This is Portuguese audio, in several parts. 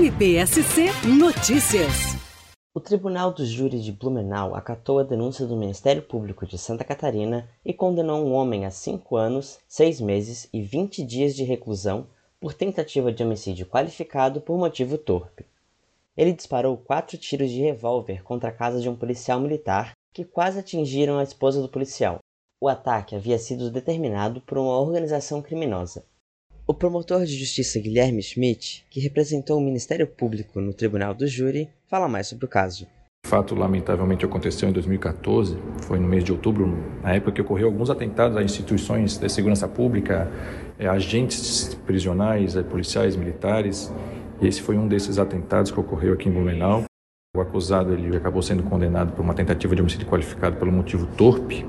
NPSC Notícias. O Tribunal do Júri de Blumenau acatou a denúncia do Ministério Público de Santa Catarina e condenou um homem a 5 anos, 6 meses e 20 dias de reclusão por tentativa de homicídio qualificado por motivo torpe. Ele disparou quatro tiros de revólver contra a casa de um policial militar que quase atingiram a esposa do policial. O ataque havia sido determinado por uma organização criminosa. O promotor de justiça Guilherme Schmidt, que representou o Ministério Público no Tribunal do Júri, fala mais sobre o caso. O fato lamentavelmente aconteceu em 2014, foi no mês de outubro, na época que ocorreu alguns atentados a instituições de segurança pública, eh, agentes prisionais, eh, policiais, militares. E esse foi um desses atentados que ocorreu aqui em Blumenau. O acusado ele acabou sendo condenado por uma tentativa de homicídio qualificado pelo motivo torpe,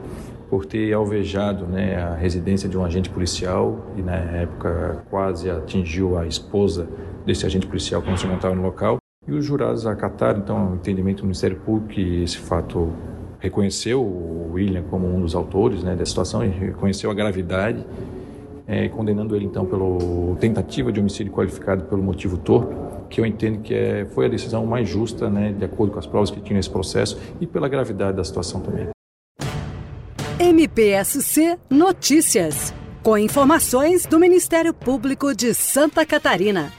por ter alvejado né, a residência de um agente policial e na época quase atingiu a esposa desse agente policial quando se encontrava no local. E os jurados acataram então o entendimento do Ministério Público que esse fato reconheceu o William como um dos autores né, da situação e reconheceu a gravidade, é, condenando ele então pela tentativa de homicídio qualificado pelo motivo torpe, que eu entendo que é, foi a decisão mais justa, né, de acordo com as provas que tinha nesse processo e pela gravidade da situação também. MPSC Notícias. Com informações do Ministério Público de Santa Catarina.